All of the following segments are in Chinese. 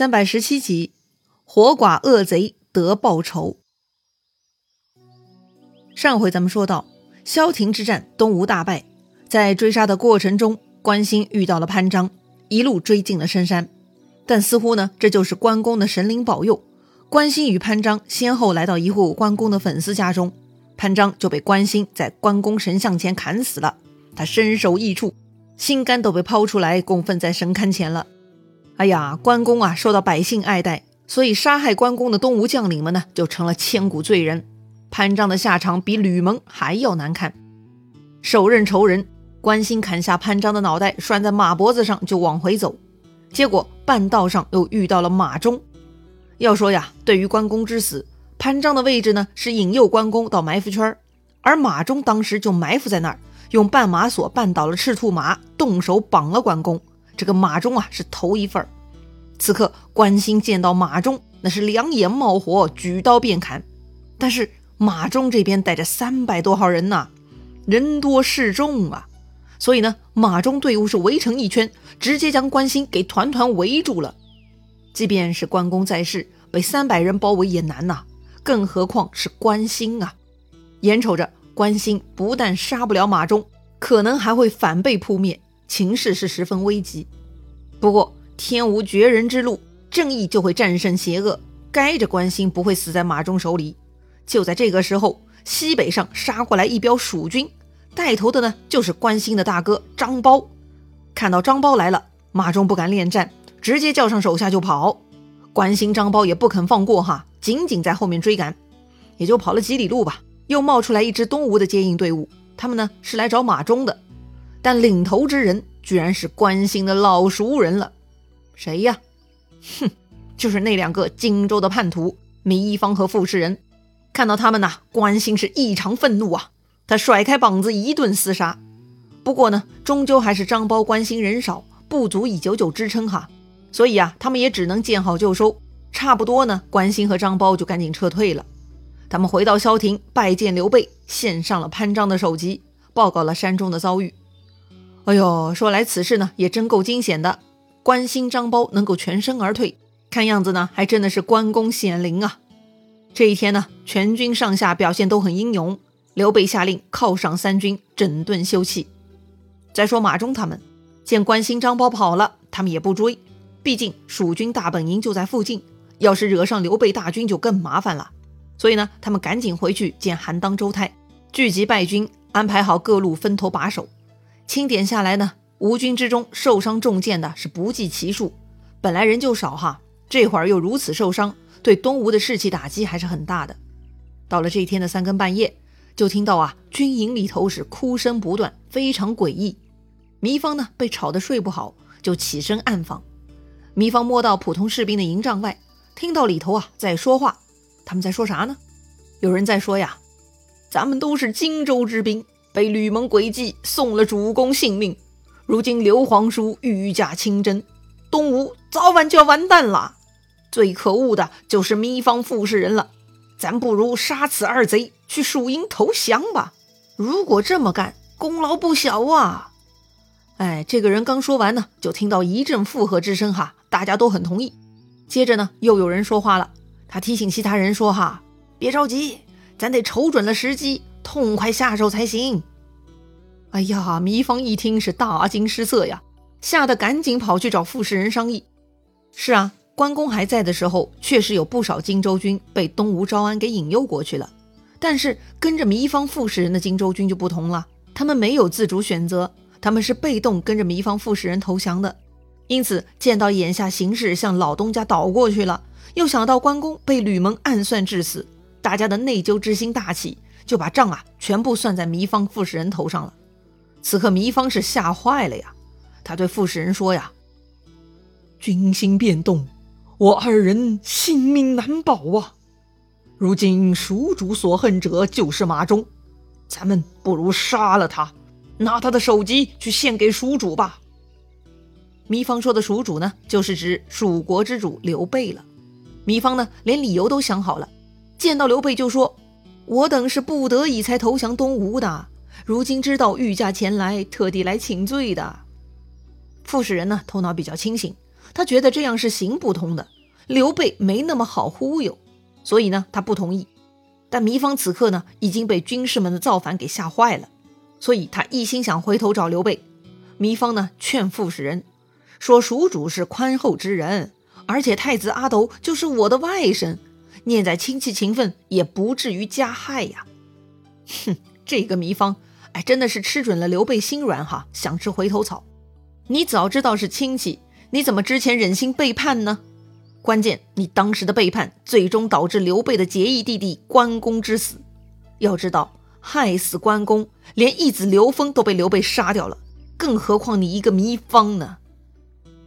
三百十七集，活寡恶贼得报仇。上回咱们说到，萧亭之战，东吴大败，在追杀的过程中，关兴遇到了潘璋，一路追进了深山。但似乎呢，这就是关公的神灵保佑。关兴与潘璋先后来到一户关公的粉丝家中，潘璋就被关兴在关公神像前砍死了。他身首异处，心肝都被抛出来供奉在神龛前了。哎呀，关公啊，受到百姓爱戴，所以杀害关公的东吴将领们呢，就成了千古罪人。潘璋的下场比吕蒙还要难看。手刃仇人，关兴砍下潘璋的脑袋，拴在马脖子上就往回走。结果半道上又遇到了马忠。要说呀，对于关公之死，潘璋的位置呢是引诱关公到埋伏圈而马忠当时就埋伏在那儿，用绊马索绊倒了赤兔马，动手绑了关公。这个马忠啊是头一份儿。此刻关兴见到马忠，那是两眼冒火，举刀便砍。但是马忠这边带着三百多号人呐，人多势众啊，所以呢，马忠队伍是围成一圈，直接将关兴给团团围住了。即便是关公在世，被三百人包围也难呐，更何况是关兴啊！眼瞅着关兴不但杀不了马忠，可能还会反被扑灭。情势是十分危急，不过天无绝人之路，正义就会战胜邪恶。该着关兴不会死在马忠手里。就在这个时候，西北上杀过来一彪蜀军，带头的呢就是关兴的大哥张苞。看到张苞来了，马忠不敢恋战，直接叫上手下就跑。关兴、张苞也不肯放过哈，紧紧在后面追赶，也就跑了几里路吧，又冒出来一支东吴的接应队伍，他们呢是来找马忠的。但领头之人居然是关兴的老熟人了，谁呀？哼，就是那两个荆州的叛徒糜一方和傅士仁。看到他们呐，关兴是异常愤怒啊！他甩开膀子一顿厮杀。不过呢，终究还是张苞、关心人少，不足以久久支撑哈。所以啊，他们也只能见好就收。差不多呢，关兴和张苞就赶紧撤退了。他们回到萧亭，拜见刘备，献上了潘璋的首级，报告了山中的遭遇。哎呦，说来此事呢也真够惊险的。关兴、张苞能够全身而退，看样子呢还真的是关公显灵啊。这一天呢，全军上下表现都很英勇。刘备下令犒赏三军，整顿休憩。再说马忠他们见关兴、张苞跑了，他们也不追，毕竟蜀军大本营就在附近，要是惹上刘备大军就更麻烦了。所以呢，他们赶紧回去见韩当、周泰，聚集败军，安排好各路分头把守。清点下来呢，吴军之中受伤中箭的是不计其数，本来人就少哈，这会儿又如此受伤，对东吴的士气打击还是很大的。到了这一天的三更半夜，就听到啊，军营里头是哭声不断，非常诡异。糜芳呢被吵得睡不好，就起身暗访。糜芳摸到普通士兵的营帐外，听到里头啊在说话，他们在说啥呢？有人在说呀，咱们都是荆州之兵。被吕蒙诡计送了主公性命，如今刘皇叔御驾亲征，东吴早晚就要完蛋了。最可恶的就是糜芳傅士仁了，咱不如杀此二贼，去蜀营投降吧。如果这么干，功劳不小啊！哎，这个人刚说完呢，就听到一阵附和之声，哈，大家都很同意。接着呢，又有人说话了，他提醒其他人说：“哈，别着急，咱得瞅准了时机。”痛快下手才行！哎呀，糜芳一听是大惊失色呀，吓得赶紧跑去找傅士仁商议。是啊，关公还在的时候，确实有不少荆州军被东吴招安给引诱过去了。但是跟着糜芳、傅士仁的荆州军就不同了，他们没有自主选择，他们是被动跟着糜芳、傅士仁投降的。因此，见到眼下形势向老东家倒过去了，又想到关公被吕蒙暗算致死，大家的内疚之心大起。就把账啊全部算在糜芳、傅士仁头上了。此刻糜芳是吓坏了呀，他对傅士仁说呀：“军心变动，我二人性命难保啊！如今蜀主所恨者就是马忠，咱们不如杀了他，拿他的首级去献给蜀主吧。”糜芳说的蜀主呢，就是指蜀国之主刘备了。糜芳呢，连理由都想好了，见到刘备就说。我等是不得已才投降东吴的，如今知道御驾前来，特地来请罪的。傅士仁呢，头脑比较清醒，他觉得这样是行不通的。刘备没那么好忽悠，所以呢，他不同意。但糜芳此刻呢，已经被军士们的造反给吓坏了，所以他一心想回头找刘备。糜芳呢，劝傅士仁说：“蜀主是宽厚之人，而且太子阿斗就是我的外甥，念在亲戚情分，也不至于加害呀。”哼，这个糜芳，哎，真的是吃准了刘备心软哈，想吃回头草。你早知道是亲戚，你怎么之前忍心背叛呢？关键，你当时的背叛，最终导致刘备的结义弟弟关公之死。要知道，害死关公，连义子刘封都被刘备杀掉了，更何况你一个糜芳呢？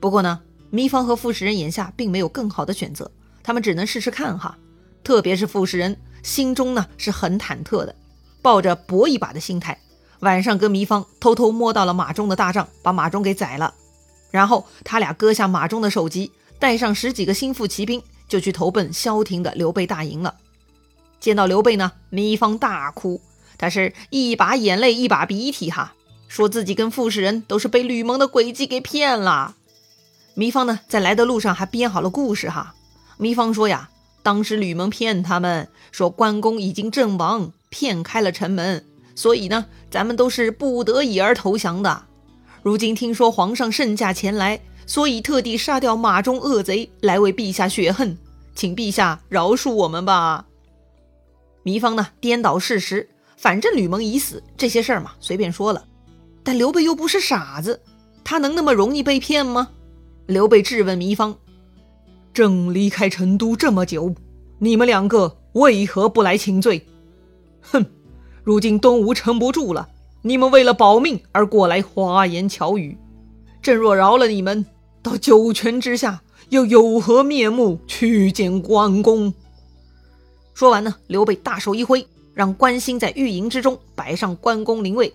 不过呢，糜芳和傅士仁眼下并没有更好的选择，他们只能试试看哈。特别是傅士仁，心中呢是很忐忑的，抱着搏一把的心态，晚上跟糜芳偷偷摸到了马忠的大帐，把马忠给宰了，然后他俩割下马忠的首级。带上十几个心腹骑兵，就去投奔萧亭的刘备大营了。见到刘备呢，糜芳大哭，他是一把眼泪一把鼻涕哈，说自己跟傅士仁都是被吕蒙的诡计给骗了。糜芳呢，在来的路上还编好了故事哈。糜芳说呀，当时吕蒙骗他们说关公已经阵亡，骗开了城门，所以呢，咱们都是不得已而投降的。如今听说皇上圣驾前来。所以特地杀掉马中恶贼来为陛下雪恨，请陛下饶恕我们吧。糜芳呢颠倒事实，反正吕蒙已死，这些事儿嘛随便说了。但刘备又不是傻子，他能那么容易被骗吗？刘备质问糜芳：“正离开成都这么久，你们两个为何不来请罪？”哼，如今东吴撑不住了，你们为了保命而过来花言巧语，朕若饶了你们。到九泉之下，又有何面目去见关公？说完呢，刘备大手一挥，让关兴在御营之中摆上关公灵位。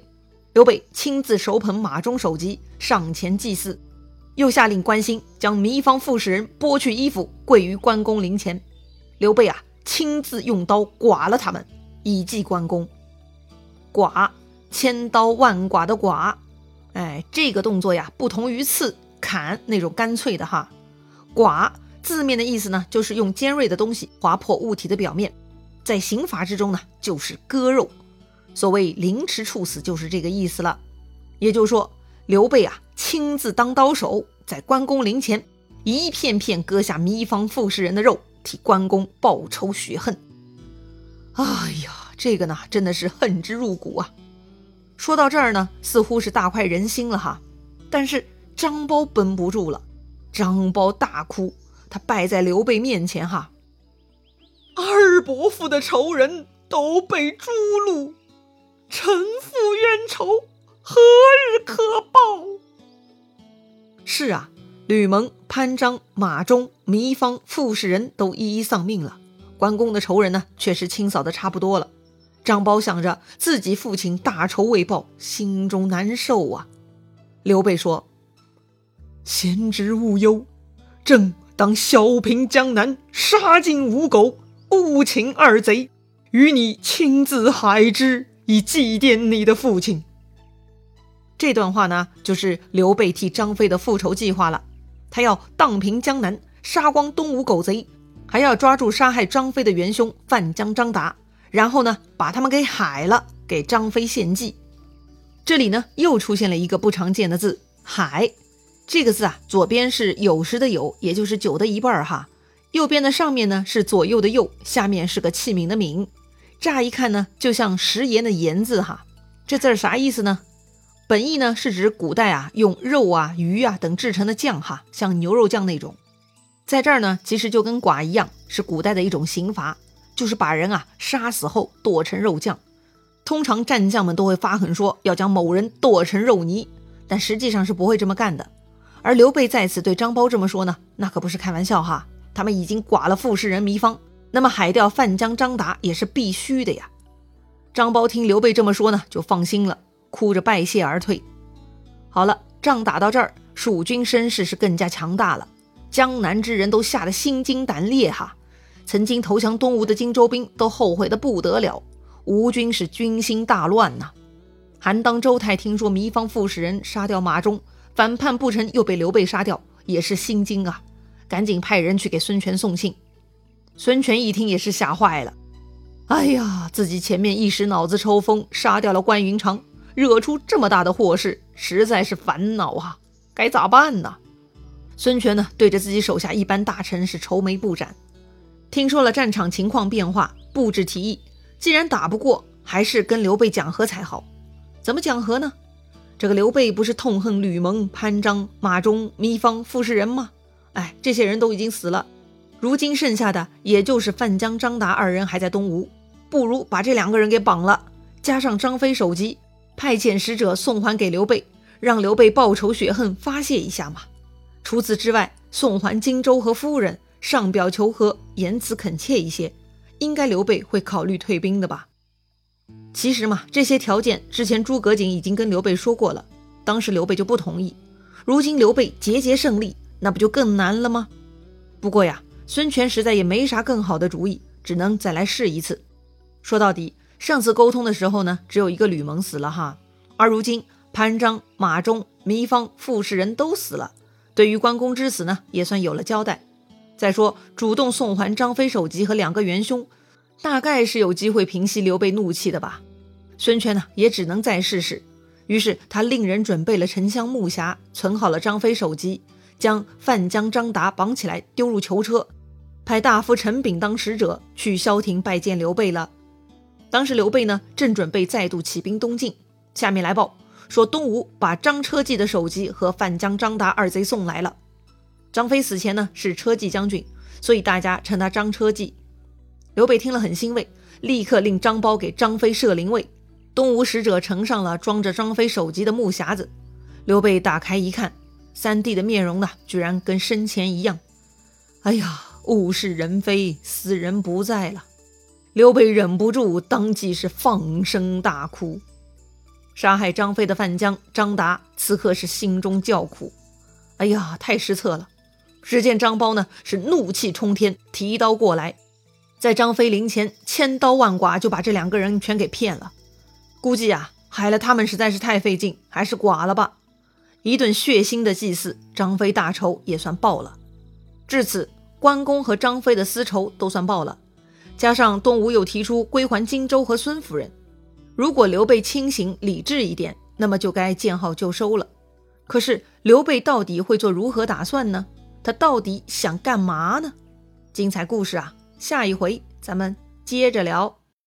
刘备亲自手捧马中首级上前祭祀，又下令关兴将糜芳、副使人剥去衣服，跪于关公灵前。刘备啊，亲自用刀剐了他们，以祭关公。剐，千刀万剐的剐。哎，这个动作呀，不同于刺。砍那种干脆的哈，剐字面的意思呢，就是用尖锐的东西划破物体的表面，在刑罚之中呢，就是割肉。所谓凌迟处死，就是这个意思了。也就是说，刘备啊，亲自当刀手，在关公陵前一片片割下糜芳、傅士仁的肉，替关公报仇雪恨。哎呀，这个呢，真的是恨之入骨啊！说到这儿呢，似乎是大快人心了哈，但是。张苞绷不住了，张苞大哭，他拜在刘备面前，哈，二伯父的仇人都被诛戮，臣父冤仇何日可报？是啊，吕蒙、潘璋、马忠、糜芳、傅士仁都一一丧命了，关公的仇人呢，确实清扫的差不多了。张苞想着自己父亲大仇未报，心中难受啊。刘备说。贤侄勿忧，正当小平江南，杀尽五狗，误擒二贼，与你亲自海之，以祭奠你的父亲。这段话呢，就是刘备替张飞的复仇计划了。他要荡平江南，杀光东吴狗贼，还要抓住杀害张飞的元凶范江、张达，然后呢，把他们给海了，给张飞献祭。这里呢，又出现了一个不常见的字“海”。这个字啊，左边是酉时的酉，也就是酒的一半儿哈。右边的上面呢是左右的右，下面是个器皿的皿。乍一看呢，就像食盐的盐字哈。这字儿啥意思呢？本意呢是指古代啊用肉啊、鱼啊等制成的酱哈，像牛肉酱那种。在这儿呢，其实就跟剐一样，是古代的一种刑罚，就是把人啊杀死后剁成肉酱。通常战将们都会发狠说要将某人剁成肉泥，但实际上是不会这么干的。而刘备再次对张苞这么说呢，那可不是开玩笑哈。他们已经剐了傅士仁、糜芳，那么海钓范江、张达也是必须的呀。张苞听刘备这么说呢，就放心了，哭着拜谢而退。好了，仗打到这儿，蜀军声势是更加强大了，江南之人都吓得心惊胆裂哈。曾经投降东吴的荆州兵都后悔的不得了，吴军是军心大乱呐。韩当、周泰听说糜芳、傅士仁杀掉马忠。反叛不成，又被刘备杀掉，也是心惊啊，赶紧派人去给孙权送信。孙权一听也是吓坏了，哎呀，自己前面一时脑子抽风，杀掉了关云长，惹出这么大的祸事，实在是烦恼啊，该咋办呢？孙权呢，对着自己手下一班大臣是愁眉不展。听说了战场情况变化，布置提议，既然打不过，还是跟刘备讲和才好。怎么讲和呢？这个刘备不是痛恨吕蒙、潘璋、马忠、糜芳、傅士仁吗？哎，这些人都已经死了，如今剩下的也就是范江、张达二人还在东吴，不如把这两个人给绑了，加上张飞首级，派遣使者送还给刘备，让刘备报仇雪恨，发泄一下嘛。除此之外，送还荆州和夫人，上表求和，言辞恳切一些，应该刘备会考虑退兵的吧。其实嘛，这些条件之前诸葛瑾已经跟刘备说过了，当时刘备就不同意。如今刘备节节胜利，那不就更难了吗？不过呀，孙权实在也没啥更好的主意，只能再来试一次。说到底，上次沟通的时候呢，只有一个吕蒙死了哈，而如今潘璋、马忠、糜芳、傅士仁都死了，对于关公之死呢，也算有了交代。再说，主动送还张飞首级和两个元凶。大概是有机会平息刘备怒气的吧，孙权呢也只能再试试。于是他令人准备了沉香木匣，存好了张飞首级，将范江、张达绑起来丢入囚车，派大夫陈炳当使者去萧亭拜见刘备了。当时刘备呢正准备再度起兵东进，下面来报说东吴把张车骑的首级和范江、张达二贼送来了。张飞死前呢是车骑将军，所以大家称他张车骑。刘备听了很欣慰，立刻令张苞给张飞设灵位。东吴使者呈上了装着张飞首级的木匣子，刘备打开一看，三弟的面容呢，居然跟生前一样。哎呀，物是人非，死人不在了。刘备忍不住，当即是放声大哭。杀害张飞的范江、张达此刻是心中叫苦。哎呀，太失策了！只见张苞呢，是怒气冲天，提刀过来。在张飞临前千刀万剐，就把这两个人全给骗了。估计啊，害了他们实在是太费劲，还是剐了吧。一顿血腥的祭祀，张飞大仇也算报了。至此，关公和张飞的私仇都算报了。加上东吴又提出归还荆州和孙夫人，如果刘备清醒理智一点，那么就该见好就收了。可是刘备到底会做如何打算呢？他到底想干嘛呢？精彩故事啊！下一回咱们接着聊。